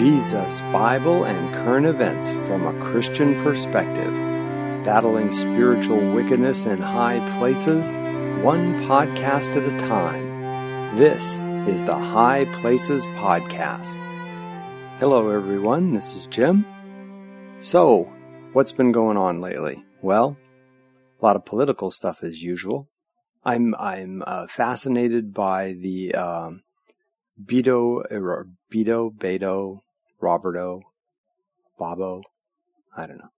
Jesus, Bible, and current events from a Christian perspective. Battling spiritual wickedness in high places, one podcast at a time. This is the High Places Podcast. Hello, everyone. This is Jim. So, what's been going on lately? Well, a lot of political stuff as usual. I'm I'm uh, fascinated by the um, Beto, er, Beto, Beto, Roberto, Bobo, I don't know,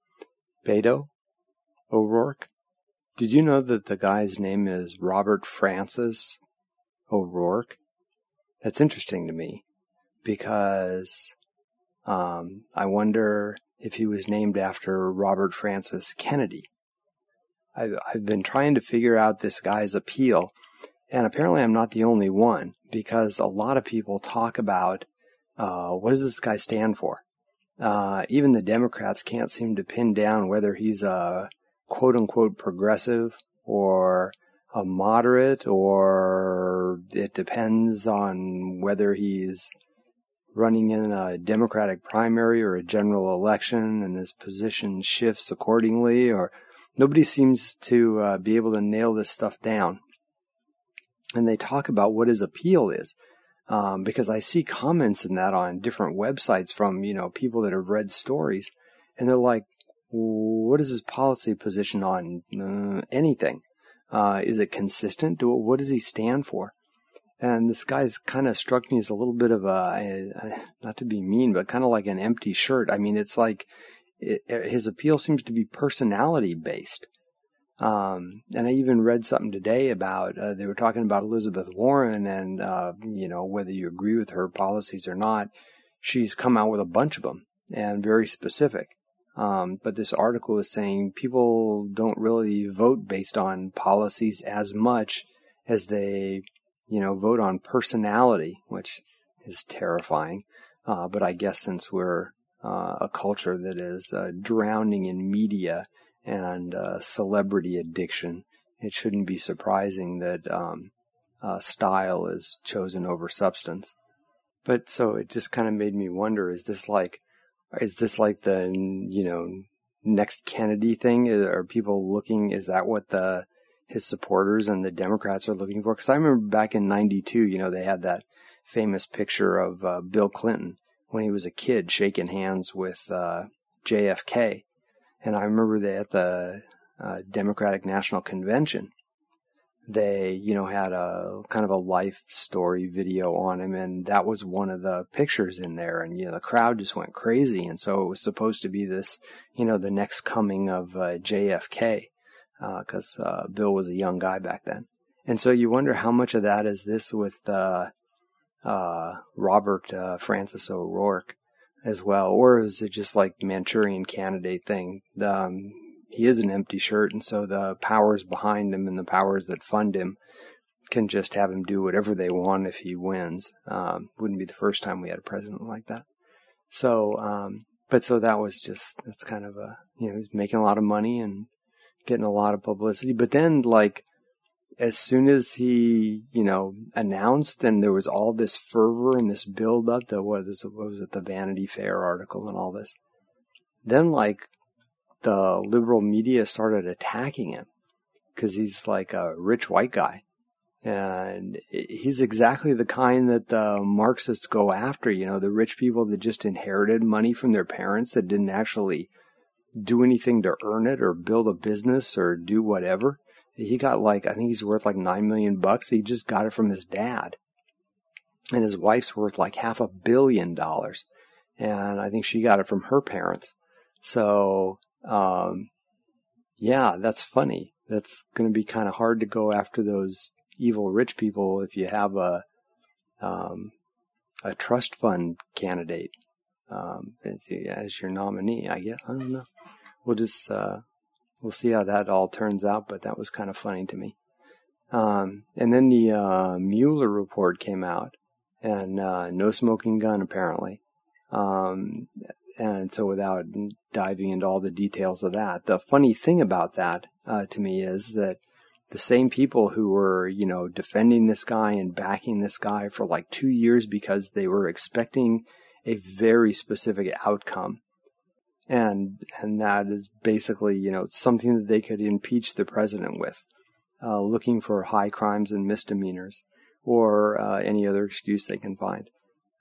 Beto O'Rourke. Did you know that the guy's name is Robert Francis O'Rourke? That's interesting to me because um, I wonder if he was named after Robert Francis Kennedy. I've, I've been trying to figure out this guy's appeal and apparently, I'm not the only one because a lot of people talk about uh, what does this guy stand for. Uh, even the Democrats can't seem to pin down whether he's a quote unquote progressive or a moderate, or it depends on whether he's running in a Democratic primary or a general election and his position shifts accordingly, or nobody seems to uh, be able to nail this stuff down and they talk about what his appeal is. Um, because I see comments in that on different websites from, you know, people that have read stories and they're like, what is his policy position on uh, anything? Uh, is it consistent? Do, what does he stand for? And this guy's kind of struck me as a little bit of a, not to be mean, but kind of like an empty shirt. I mean, it's like it, his appeal seems to be personality based. Um, and I even read something today about uh, they were talking about Elizabeth Warren and uh, you know whether you agree with her policies or not. She's come out with a bunch of them and very specific. Um, but this article is saying people don't really vote based on policies as much as they, you know, vote on personality, which is terrifying. Uh, but I guess since we're uh, a culture that is uh, drowning in media and uh, celebrity addiction, it shouldn't be surprising that um, uh, style is chosen over substance. But so it just kind of made me wonder: is this like, is this like the you know next Kennedy thing? Are people looking? Is that what the his supporters and the Democrats are looking for? Because I remember back in '92, you know, they had that famous picture of uh, Bill Clinton when he was a kid shaking hands with uh, JFK, and I remember that at the uh, Democratic National Convention, they, you know, had a kind of a life story video on him, and that was one of the pictures in there. And, you know, the crowd just went crazy. And so it was supposed to be this, you know, the next coming of uh, JFK, because uh, uh, Bill was a young guy back then. And so you wonder how much of that is this with uh, uh, Robert Francis O'Rourke as well, or is it just like the Manchurian Candidate thing? Um, he is an empty shirt, and so the powers behind him and the powers that fund him can just have him do whatever they want if he wins. Um, wouldn't be the first time we had a president like that. So, um, but so that was just that's kind of a you know he's making a lot of money and getting a lot of publicity, but then like as soon as he, you know, announced and there was all this fervor and this build up, that what was, what was it, the Vanity Fair article and all this, then like the liberal media started attacking him because he's like a rich white guy. And he's exactly the kind that the Marxists go after, you know, the rich people that just inherited money from their parents that didn't actually do anything to earn it or build a business or do whatever he got like I think he's worth like nine million bucks. He just got it from his dad, and his wife's worth like half a billion dollars, and I think she got it from her parents. So, um, yeah, that's funny. That's going to be kind of hard to go after those evil rich people if you have a um, a trust fund candidate um, as, as your nominee. I guess I don't know. We'll just uh, we'll see how that all turns out, but that was kind of funny to me. Um, and then the uh, Mueller report came out, and uh, no smoking gun apparently. Um, and so, without diving into all the details of that, the funny thing about that uh, to me is that the same people who were, you know, defending this guy and backing this guy for like two years because they were expecting a very specific outcome. And, and that is basically, you know, something that they could impeach the president with, uh, looking for high crimes and misdemeanors or uh, any other excuse they can find.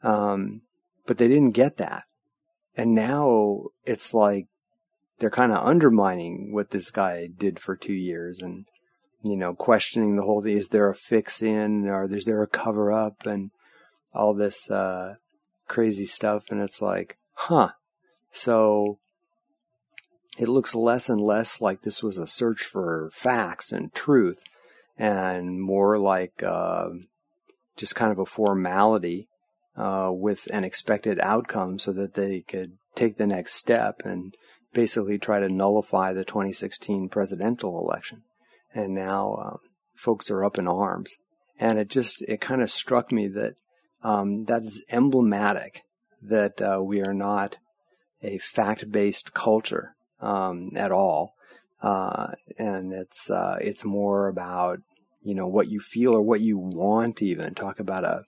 Um, but they didn't get that. And now it's like they're kind of undermining what this guy did for two years and, you know, questioning the whole thing. Is there a fix in or is there a cover up and all this, uh, crazy stuff? And it's like, huh. So it looks less and less like this was a search for facts and truth and more like, uh, just kind of a formality, uh, with an expected outcome so that they could take the next step and basically try to nullify the 2016 presidential election. And now um, folks are up in arms. And it just, it kind of struck me that um, that is emblematic that uh, we are not a fact-based culture um, at all. Uh, and it's, uh, it's more about, you know, what you feel or what you want even. Talk about a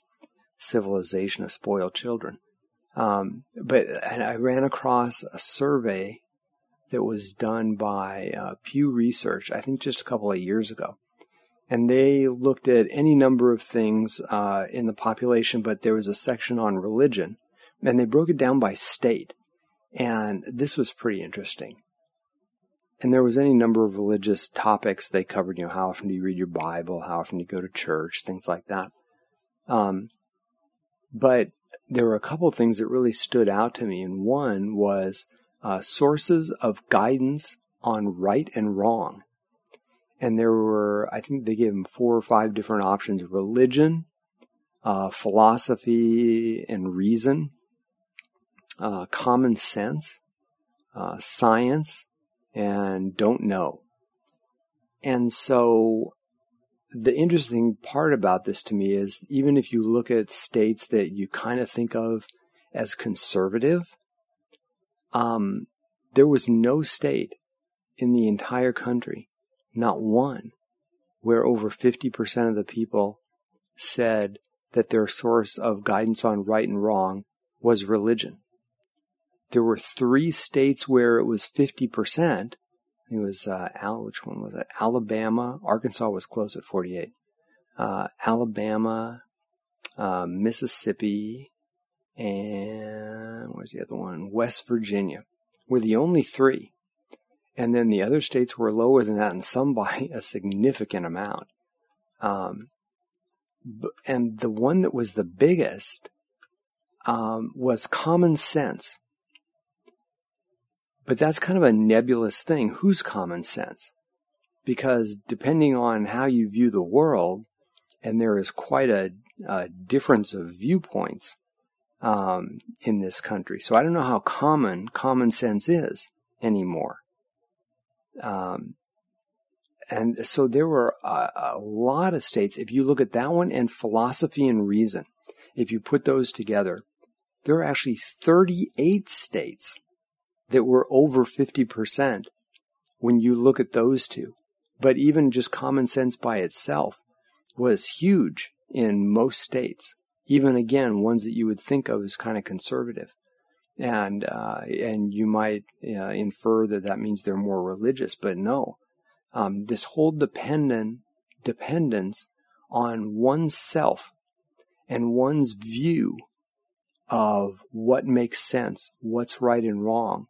civilization of spoiled children. Um, but I ran across a survey that was done by uh, Pew Research, I think just a couple of years ago. And they looked at any number of things uh, in the population, but there was a section on religion, and they broke it down by state. And this was pretty interesting. And there was any number of religious topics they covered. You know, how often do you read your Bible? How often do you go to church? Things like that. Um, but there were a couple of things that really stood out to me, and one was uh, sources of guidance on right and wrong. And there were, I think they gave them four or five different options religion, uh, philosophy and reason, uh, common sense, uh, science, and don't know. And so the interesting part about this to me is even if you look at states that you kind of think of as conservative, um, there was no state in the entire country, not one, where over 50% of the people said that their source of guidance on right and wrong was religion. There were three states where it was 50%. It was, uh, Al, which one was it? Alabama. Arkansas was close at 48. Uh, Alabama, uh, Mississippi, and where's the other one? West Virginia were the only three. And then the other states were lower than that, and some by a significant amount. Um, and the one that was the biggest um, was common sense. But that's kind of a nebulous thing. Who's common sense? Because depending on how you view the world, and there is quite a, a difference of viewpoints, um, in this country. So I don't know how common common sense is anymore. Um, and so there were a, a, lot of states. If you look at that one and philosophy and reason, if you put those together, there are actually 38 states that were over 50% when you look at those two. But even just common sense by itself was huge in most states. Even again ones that you would think of as kind of conservative, and uh, and you might uh, infer that that means they're more religious, but no, um, this whole dependent dependence on oneself and one's view of what makes sense, what's right and wrong,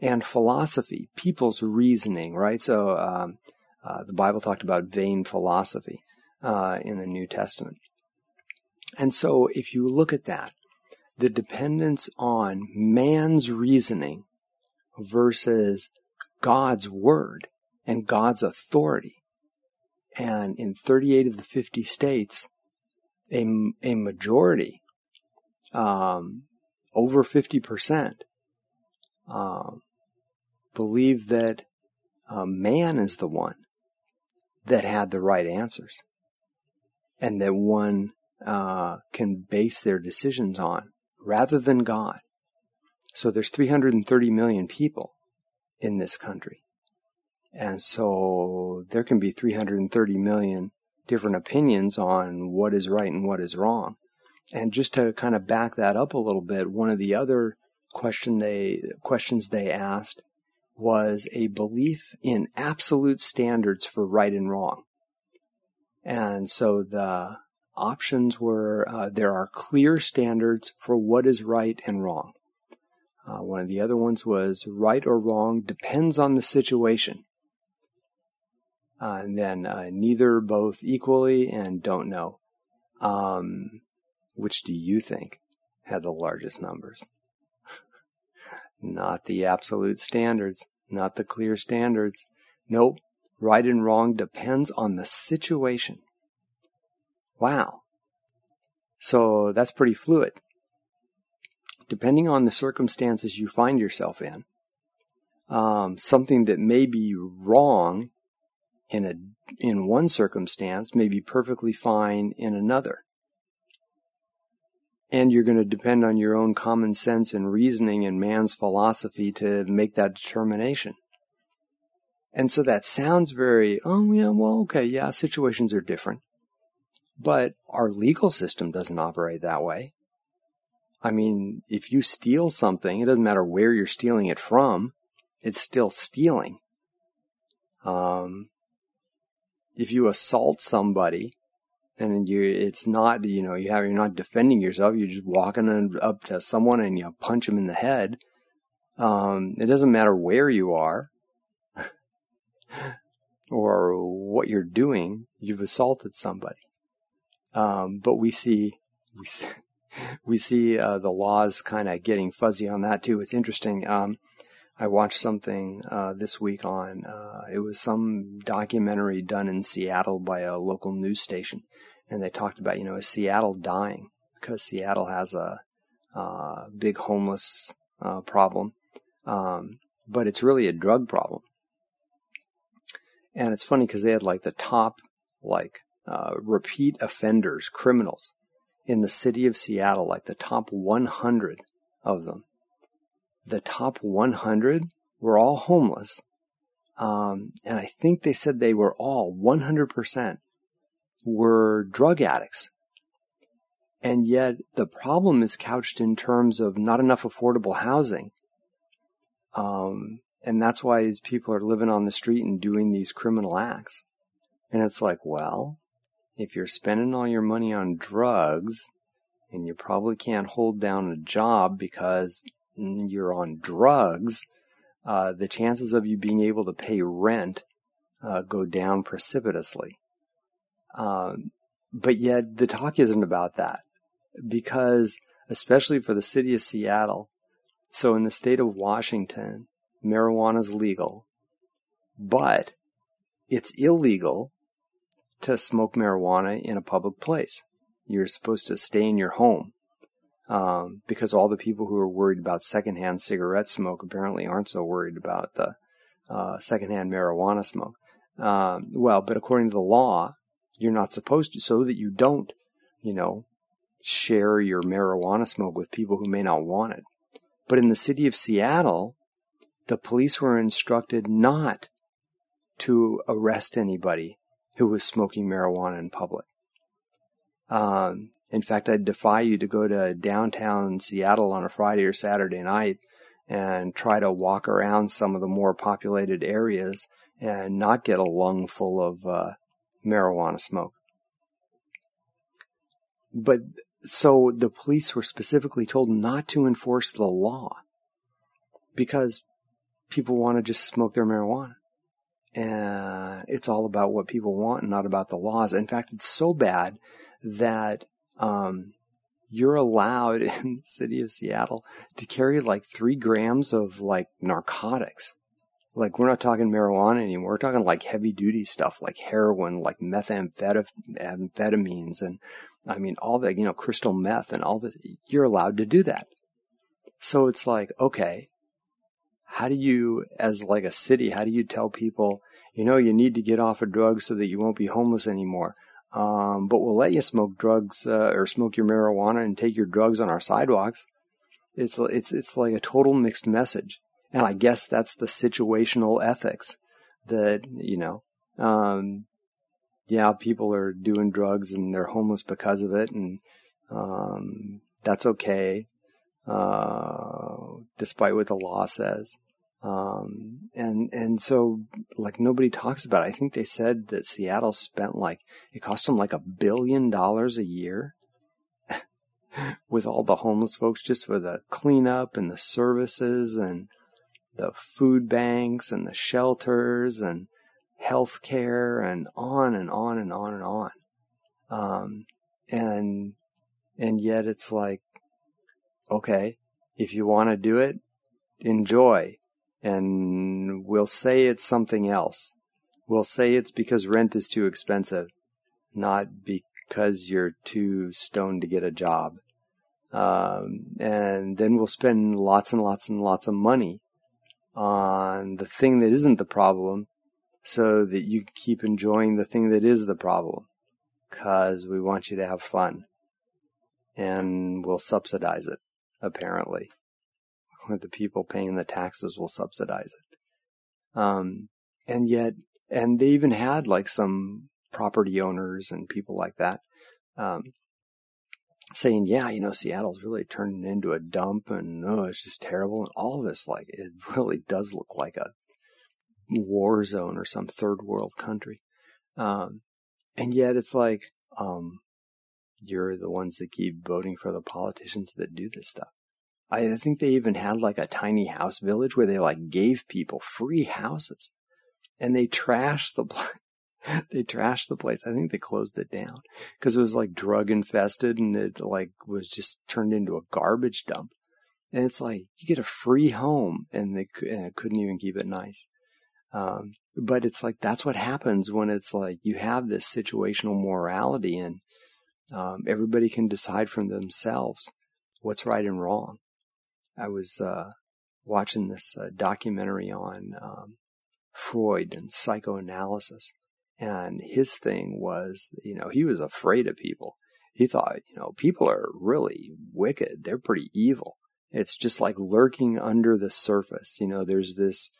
and philosophy, people's reasoning, right? So um, uh, the Bible talked about vain philosophy uh, in the New Testament. And so if you look at that, the dependence on man's reasoning versus God's word and God's authority. And in 38 of the 50 states, a, a majority, um, over 50%, um, believe that uh, man is the one that had the right answers and that one uh, can base their decisions on rather than God. So there's 330 million people in this country. And so there can be 330 million different opinions on what is right and what is wrong. And just to kind of back that up a little bit, one of the other question they questions they asked was a belief in absolute standards for right and wrong. And so the options were uh, there are clear standards for what is right and wrong. Uh, one of the other ones was right or wrong depends on the situation. Uh, and then uh, neither, both equally, and don't know. Um, which do you think had the largest numbers? not the absolute standards, not the clear standards. Nope. Right and wrong depends on the situation. Wow. So that's pretty fluid. Depending on the circumstances you find yourself in, um, something that may be wrong in a in one circumstance may be perfectly fine in another. And you're going to depend on your own common sense and reasoning and man's philosophy to make that determination. And so that sounds very, oh yeah, well, okay, yeah, situations are different. But our legal system doesn't operate that way. I mean, if you steal something, it doesn't matter where you're stealing it from, it's still stealing. Um, if you assault somebody, and you, it's not, you know, you have, you're not defending yourself, you're just walking up to someone and you punch them in the head. Um, it doesn't matter where you are or what you're doing, you've assaulted somebody. Um, but we see, we see, we see uh, the laws kind of getting fuzzy on that too. It's interesting. Um, I watched something uh, this week on uh, it was some documentary done in Seattle by a local news station, and they talked about you know is Seattle dying because Seattle has a uh, big homeless uh, problem, um, but it's really a drug problem. And it's funny because they had like the top like uh, repeat offenders, criminals in the city of Seattle, like the top 100 of them. The top 100 were all homeless. Um, and I think they said they were all 100% were drug addicts. And yet the problem is couched in terms of not enough affordable housing. Um, and that's why these people are living on the street and doing these criminal acts. And it's like, well, if you're spending all your money on drugs and you probably can't hold down a job because you're on drugs, uh, the chances of you being able to pay rent uh, go down precipitously. Um, but yet the talk isn't about that because, especially for the city of Seattle, so in the state of Washington, marijuana is legal, but it's illegal to smoke marijuana in a public place. You're supposed to stay in your home. Um, because all the people who are worried about secondhand cigarette smoke apparently aren't so worried about the uh, secondhand marijuana smoke. Um, well, but according to the law, you're not supposed to, so that you don't, you know, share your marijuana smoke with people who may not want it. But in the city of Seattle, the police were instructed not to arrest anybody who was smoking marijuana in public. Um, in fact, I'd defy you to go to downtown Seattle on a Friday or Saturday night and try to walk around some of the more populated areas and not get a lung full of uh, marijuana smoke. But so the police were specifically told not to enforce the law because people want to just smoke their marijuana. And it's all about what people want and not about the laws. In fact, it's so bad that um, you're allowed in the city of Seattle to carry like three grams of like narcotics. Like we're not talking marijuana anymore. We're talking like heavy duty stuff like heroin, like methamphetamines, and I mean all the you know crystal meth and all that. You're allowed to do that. So it's like okay, how do you, as like a city, how do you tell people, you know, you need to get off of drugs so that you won't be homeless anymore? Um, but we'll let you smoke drugs uh, or smoke your marijuana and take your drugs on our sidewalks. It's it's it's like a total mixed message, and I guess that's the situational ethics that you know. Um, yeah, people are doing drugs and they're homeless because of it, and Um, that's okay, uh, despite what the law says. Um, and, and so like nobody talks about it. I think they said that Seattle spent like, it cost them like a billion dollars a year with all the homeless folks just for the cleanup and the services and the food banks and the shelters and health care and on and on and on and on. Um, and, and yet it's like, okay, if you want to do it, enjoy. And we'll say it's something else. We'll say it's because rent is too expensive, not because you're too stoned to get a job. Um, and then we'll spend lots and lots and lots of money on the thing that isn't the problem so that you keep enjoying the thing that is the problem because we want you to have fun. And we'll subsidize it apparently. The people paying the taxes will subsidize it. Um, and yet and they even had like some property owners and people like that. Um, saying, yeah, you know, Seattle's really turning into a dump and oh, it's just terrible. And all this, like, it really does look like a war zone or some third world country. Um, and yet it's like, um, you're the ones that keep voting for the politicians that do this stuff. I think they even had like a tiny house village where they like gave people free houses and they trashed the they trashed the place. I think they closed it down because it was like drug infested and it like was just turned into a garbage dump. And it's like you get a free home and they and it couldn't even keep it nice. Um, but it's like that's what happens when it's like you have this situational morality and um, everybody can decide for themselves what's right and wrong. I was uh, watching this uh, documentary on um, Freud and psychoanalysis, and his thing was, you know, he was afraid of people. He thought, you know, people are really wicked. They're pretty evil. It's just like lurking under the surface. You know, there's this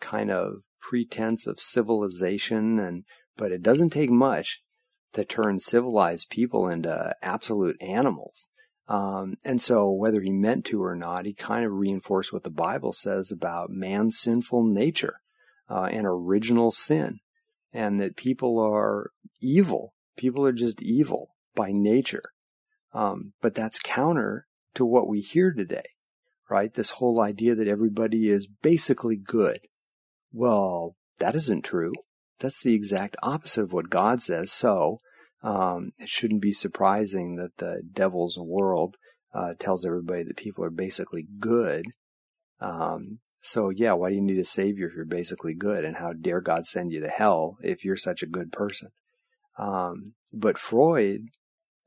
kind of pretense of civilization and, but it doesn't take much to turn civilized people into absolute animals. Um, and so whether he meant to or not, he kind of reinforced what the Bible says about man's sinful nature, uh, and original sin and that people are evil. People are just evil by nature. Um, but that's counter to what we hear today, right? This whole idea that everybody is basically good. Well, that isn't true. That's the exact opposite of what God says. So, um, it shouldn't be surprising that the devil's world uh, tells everybody that people are basically good. Um, so yeah, why do you need a savior if you're basically good? And how dare God send you to hell if you're such a good person? Um, but Freud,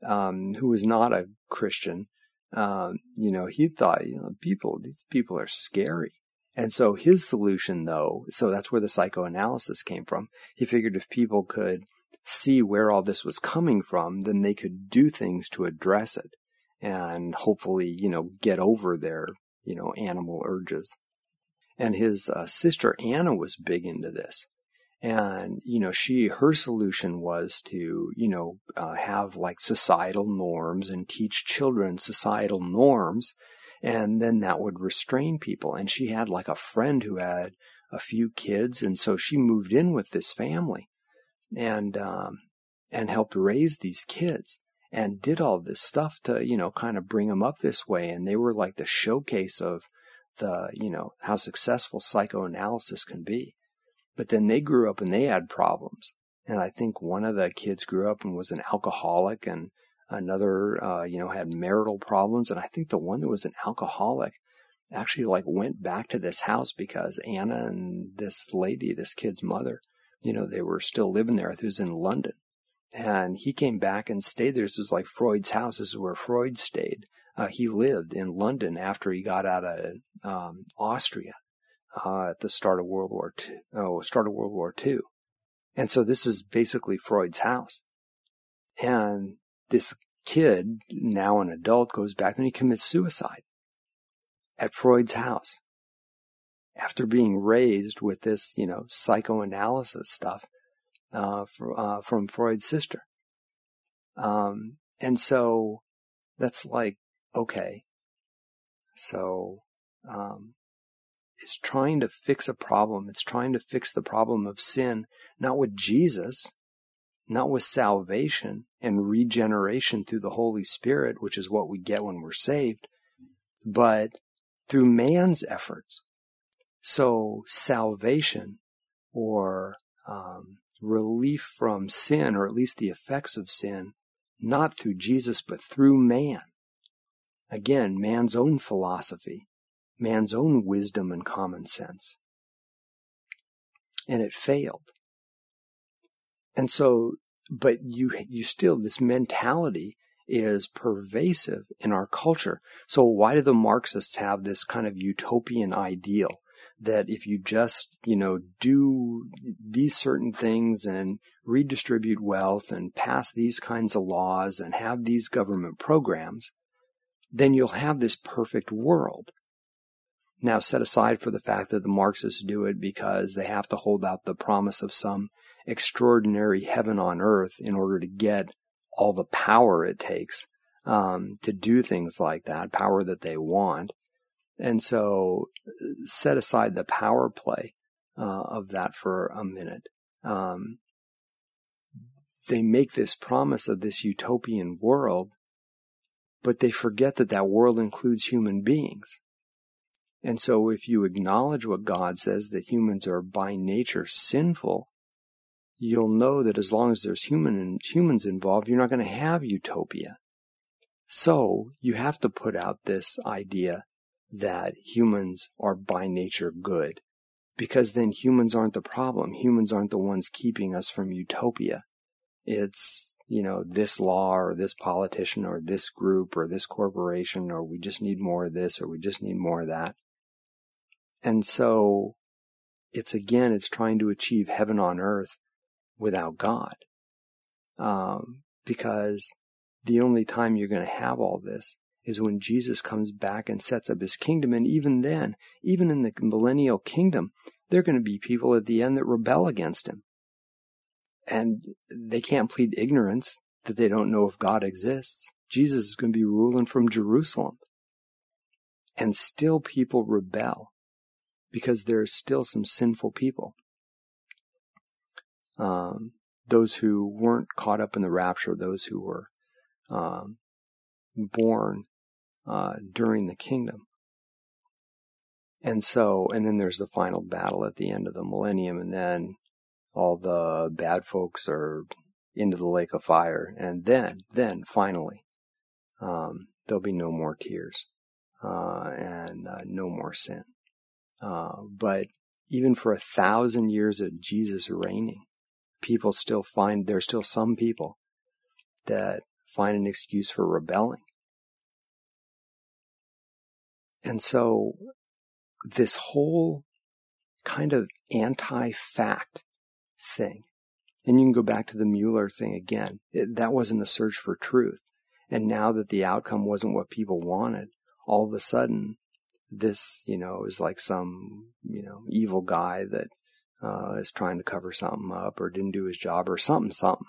um, who was not a Christian, um, you know, he thought, you know, people, these people are scary. And so his solution though, so that's where the psychoanalysis came from. He figured if people could see where all this was coming from, then they could do things to address it and hopefully, you know, get over their, you know, animal urges and his uh, sister Anna was big into this. And, you know, she, her solution was to, you know, uh, have like societal norms and teach children societal norms. And then that would restrain people. And she had like a friend who had a few kids. And so she moved in with this family and, um, and helped raise these kids and did all this stuff to, you know, kind of bring them up this way. And they were like the showcase of the, you know, how successful psychoanalysis can be. But then they grew up and they had problems. And I think one of the kids grew up and was an alcoholic and another, uh, you know, had marital problems. And I think the one that was an alcoholic actually like went back to this house because Anna and this lady, this kid's mother, you know, they were still living there. It was in London. And he came back and stayed there. This was like Freud's house. This is where Freud stayed. Uh, he lived in London after he got out of um, Austria uh, at the start of World War II. Oh, start of World War II, and so this is basically Freud's house. And this kid, now an adult, goes back and he commits suicide at Freud's house after being raised with this, you know, psychoanalysis stuff uh, for, uh, from Freud's sister. Um, and so that's like, okay. So, um, it's trying to fix a problem. It's trying to fix the problem of sin, not with Jesus, not with salvation and regeneration through the Holy Spirit, which is what we get when we're saved, but through man's efforts. So salvation or um, relief from sin, or at least the effects of sin, not through Jesus, but through man. Again, man's own philosophy, man's own wisdom and common sense. And it failed. And so, but you, you still, this mentality is pervasive in our culture. So why do the Marxists have this kind of utopian ideal that if you just, you know, do these certain things and redistribute wealth and pass these kinds of laws and have these government programs, then you'll have this perfect world. Now, set aside for the fact that the Marxists do it because they have to hold out the promise of some extraordinary heaven on earth in order to get all the power it takes um, to do things like that, power that they want. And so set aside the power play uh, of that for a minute. Um, they make this promise of this utopian world, but they forget that that world includes human beings. And so if you acknowledge what God says, that humans are by nature sinful, you'll know that as long as there's human humans involved, you're not going to have utopia. So you have to put out this idea that humans are by nature good. Because then humans aren't the problem. Humans aren't the ones keeping us from utopia. It's, you know, this law or this politician or this group or this corporation or we just need more of this or we just need more of that. And so it's again, it's trying to achieve heaven on earth without God. Um, because the only time you're going to have all this is when Jesus comes back and sets up his kingdom. And even then, even in the millennial kingdom, there are going to be people at the end that rebel against him. And they can't plead ignorance that they don't know if God exists. Jesus is going to be ruling from Jerusalem. And still people rebel because there are still some sinful people. Um, those who weren't caught up in the rapture, those who were um, born uh, during the kingdom. And so, and then there's the final battle at the end of the millennium, and then all the bad folks are into the lake of fire, and then, then finally, um, there'll be no more tears uh, and uh, no more sin. Uh, but even for a thousand years of Jesus reigning, people still find there's still some people that find an excuse for rebelling and so this whole kind of anti-fact thing, and you can go back to the Mueller thing again. It, that wasn't a search for truth. And now that the outcome wasn't what people wanted, all of a sudden, this, you know, is like some, you know, evil guy that uh, is trying to cover something up or didn't do his job or something, something.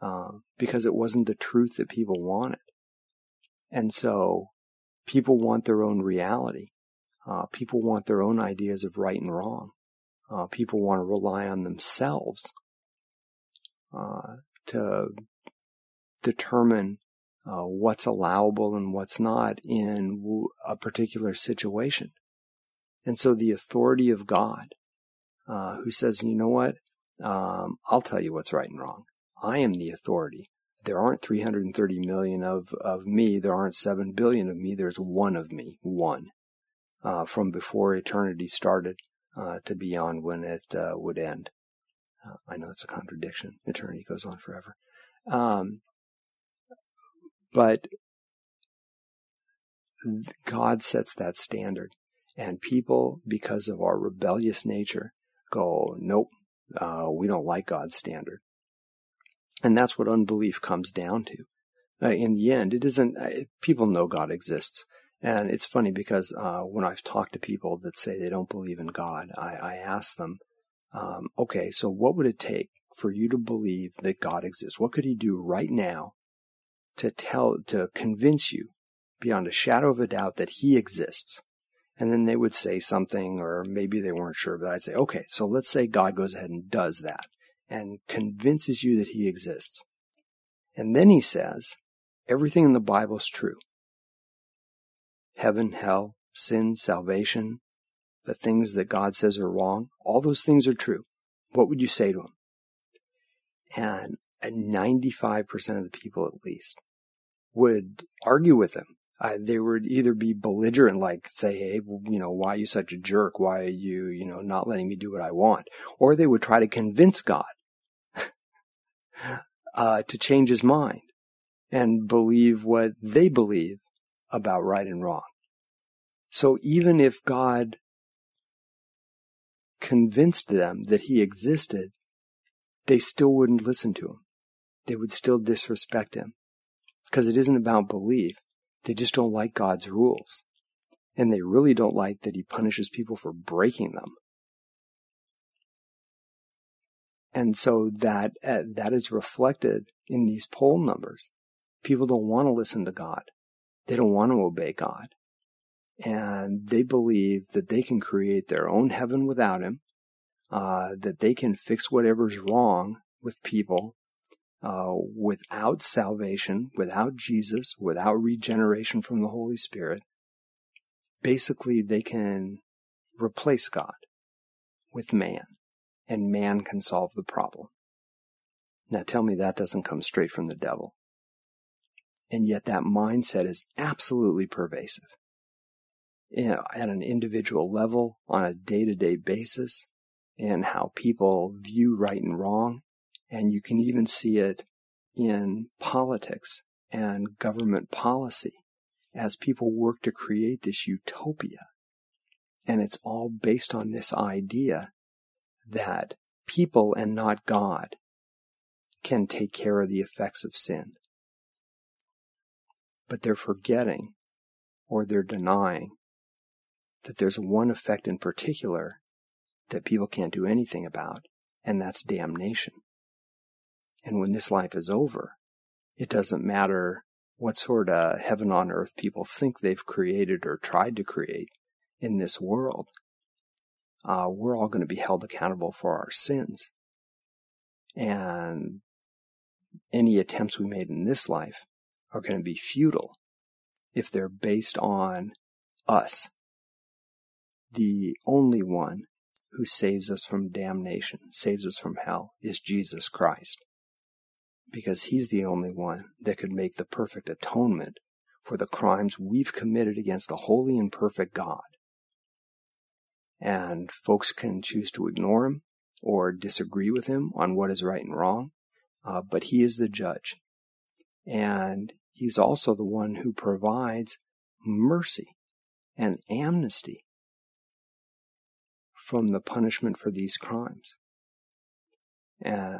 Uh, because it wasn't the truth that people wanted. And so people want their own reality. Uh, people want their own ideas of right and wrong. Uh, people want to rely on themselves uh, to determine uh, what's allowable and what's not in a particular situation. And so the authority of God, uh, who says, you know what, um, I'll tell you what's right and wrong. I am the authority there aren't 330 million of, of me. There aren't 7 billion of me. There's one of me, one, uh, from before eternity started uh, to beyond when it uh, would end. Uh, I know it's a contradiction. Eternity goes on forever. Um, but God sets that standard. And people, because of our rebellious nature, go, nope, uh, we don't like God's standard. And that's what unbelief comes down to. Uh, in the end, it isn't, uh, people know God exists. And it's funny because uh, when I've talked to people that say they don't believe in God, I, I ask them, um, okay, so what would it take for you to believe that God exists? What could He do right now to tell, to convince you beyond a shadow of a doubt that he exists. And then they would say something, or maybe they weren't sure, but I'd say, okay, so let's say God goes ahead and does that and convinces you that he exists. And then he says, everything in the Bible is true. Heaven, hell, sin, salvation, the things that God says are wrong, all those things are true. What would you say to him? And 95% of the people at least would argue with him. Uh, they would either be belligerent, like say, "Hey, you know, why are you such a jerk? Why are you, you know, not letting me do what I want?" Or they would try to convince God uh, to change His mind and believe what they believe about right and wrong. So even if God convinced them that He existed, they still wouldn't listen to Him. They would still disrespect Him because it isn't about belief. They just don't like God's rules. And they really don't like that he punishes people for breaking them. And so that, uh, that is reflected in these poll numbers. People don't want to listen to God. They don't want to obey God. And they believe that they can create their own heaven without him, uh, that they can fix whatever's wrong with people uh, without salvation, without Jesus, without regeneration from the Holy Spirit, basically they can replace God with man, and man can solve the problem. Now tell me that doesn't come straight from the devil. And yet that mindset is absolutely pervasive. You know, at an individual level, on a day to day basis, and how people view right and wrong, and you can even see it in politics and government policy as people work to create this utopia. And it's all based on this idea that people and not God can take care of the effects of sin. But they're forgetting or they're denying that there's one effect in particular that people can't do anything about, and that's damnation. And when this life is over, it doesn't matter what sort of heaven on earth people think they've created or tried to create in this world. Uh, we're all going to be held accountable for our sins. And any attempts we made in this life are going to be futile if they're based on us. The only one who saves us from damnation, saves us from hell, is Jesus Christ because he's the only one that could make the perfect atonement for the crimes we've committed against the holy and perfect God. And folks can choose to ignore him or disagree with him on what is right and wrong, uh, but he is the judge. And he's also the one who provides mercy and amnesty from the punishment for these crimes. Uh,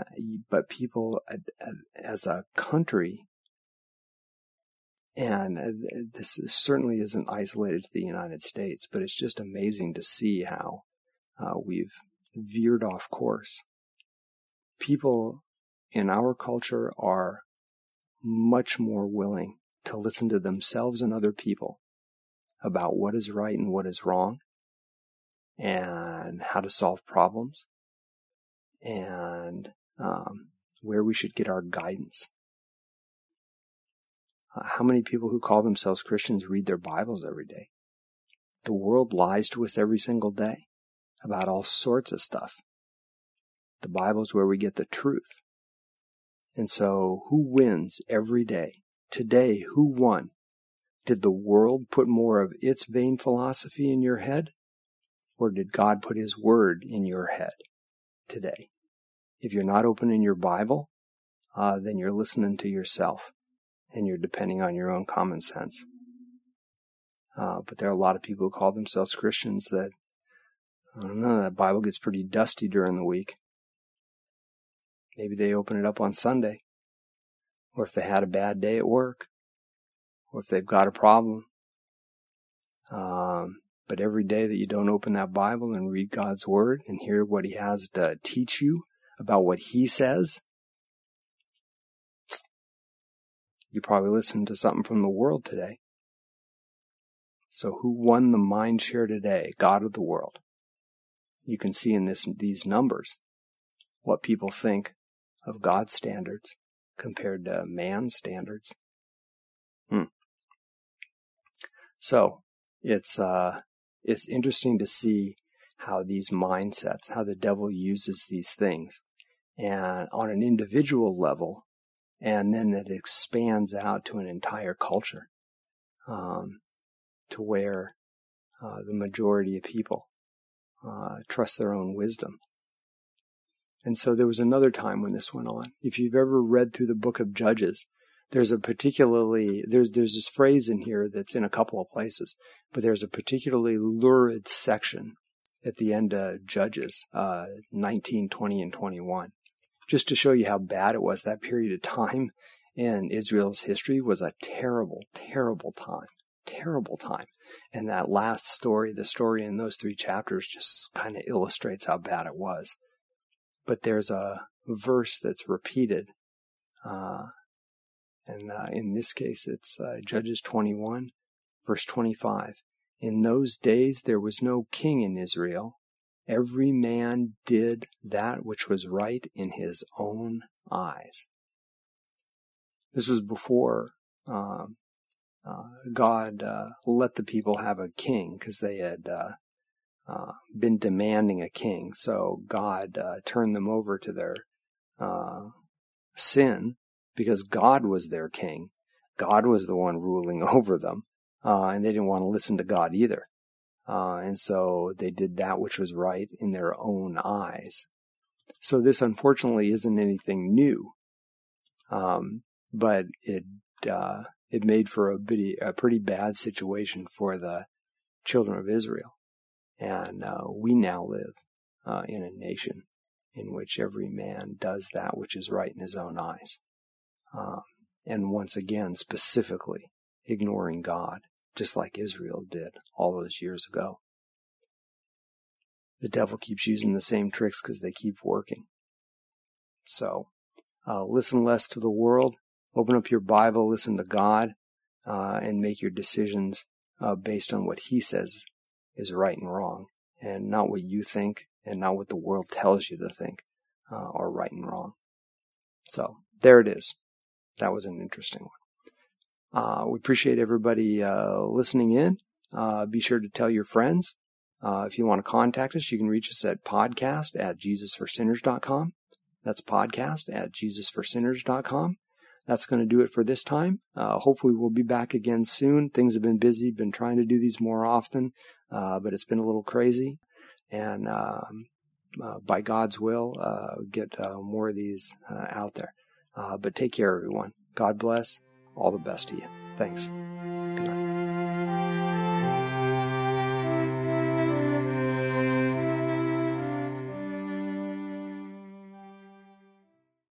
but people as a country, and uh, this certainly isn't isolated to the United States, but it's just amazing to see how uh, we've veered off course. People in our culture are much more willing to listen to themselves and other people about what is right and what is wrong and how to solve problems and um, where we should get our guidance. Uh, how many people who call themselves Christians read their Bibles every day? The world lies to us every single day about all sorts of stuff. The Bible is where we get the truth. And so, who wins every day? Today, who won? Did the world put more of its vain philosophy in your head? Or did God put His Word in your head today? If you're not opening your Bible, uh, then you're listening to yourself and you're depending on your own common sense. Uh, but there are a lot of people who call themselves Christians that, I don't know, that Bible gets pretty dusty during the week. Maybe they open it up on Sunday, or if they had a bad day at work, or if they've got a problem. Um, but every day that you don't open that Bible and read God's Word and hear what He has to teach you about what he says, You probably listen to something from the world today. So who won the mind share today? God of the world. You can see in this, these numbers what people think of God's standards compared to man's standards. Hmm. So it's, uh, it's interesting to see how these mindsets, how the devil uses these things and on an individual level, and then it expands out to an entire culture, um, to where uh, the majority of people uh, trust their own wisdom. And so there was another time when this went on. If you've ever read through the book of Judges, there's a particularly there's there's this phrase in here that's in a couple of places, but there's a particularly lurid section at the end of Judges uh, 19, 20, and 21 just to show you how bad it was. That period of time in Israel's history was a terrible, terrible time. Terrible time. And that last story, the story in those three chapters, just kind of illustrates how bad it was. But there's a verse that's repeated. Uh, and uh, in this case, it's uh, Judges 21, verse 25. In those days there was no king in Israel, Every man did that which was right in his own eyes. This was before um, uh, God uh, let the people have a king because they had uh, uh, been demanding a king. So God uh, turned them over to their uh, sin because God was their king. God was the one ruling over them, and they didn't want to listen to God either. Uh, and so they did that which was right in their own eyes. So this unfortunately isn't anything new. Um, but it, uh, it made for a, bitty, a pretty bad situation for the children of Israel. And, uh, we now live, uh, in a nation in which every man does that which is right in his own eyes. Um, and once again, specifically ignoring God just like Israel did all those years ago. The devil keeps using the same tricks because they keep working. So, uh, listen less to the world, open up your Bible, listen to God, uh, and make your decisions uh, based on what He says is right and wrong, and not what you think and not what the world tells you to think uh, are right and wrong. So, there it is. That was an interesting one. Uh, we appreciate everybody uh, listening in. Uh, be sure to tell your friends. Uh, if you want to contact us, you can reach us at podcast at jesusforsinners.com. That's podcast at jesusforsinners.com. That's going to do it for this time. Uh, hopefully, we'll be back again soon. Things have been busy, been trying to do these more often, uh, but it's been a little crazy. And um, uh, by God's will, uh, get uh, more of these out there. but take care, everyone. God bless all the best to you. Thanks.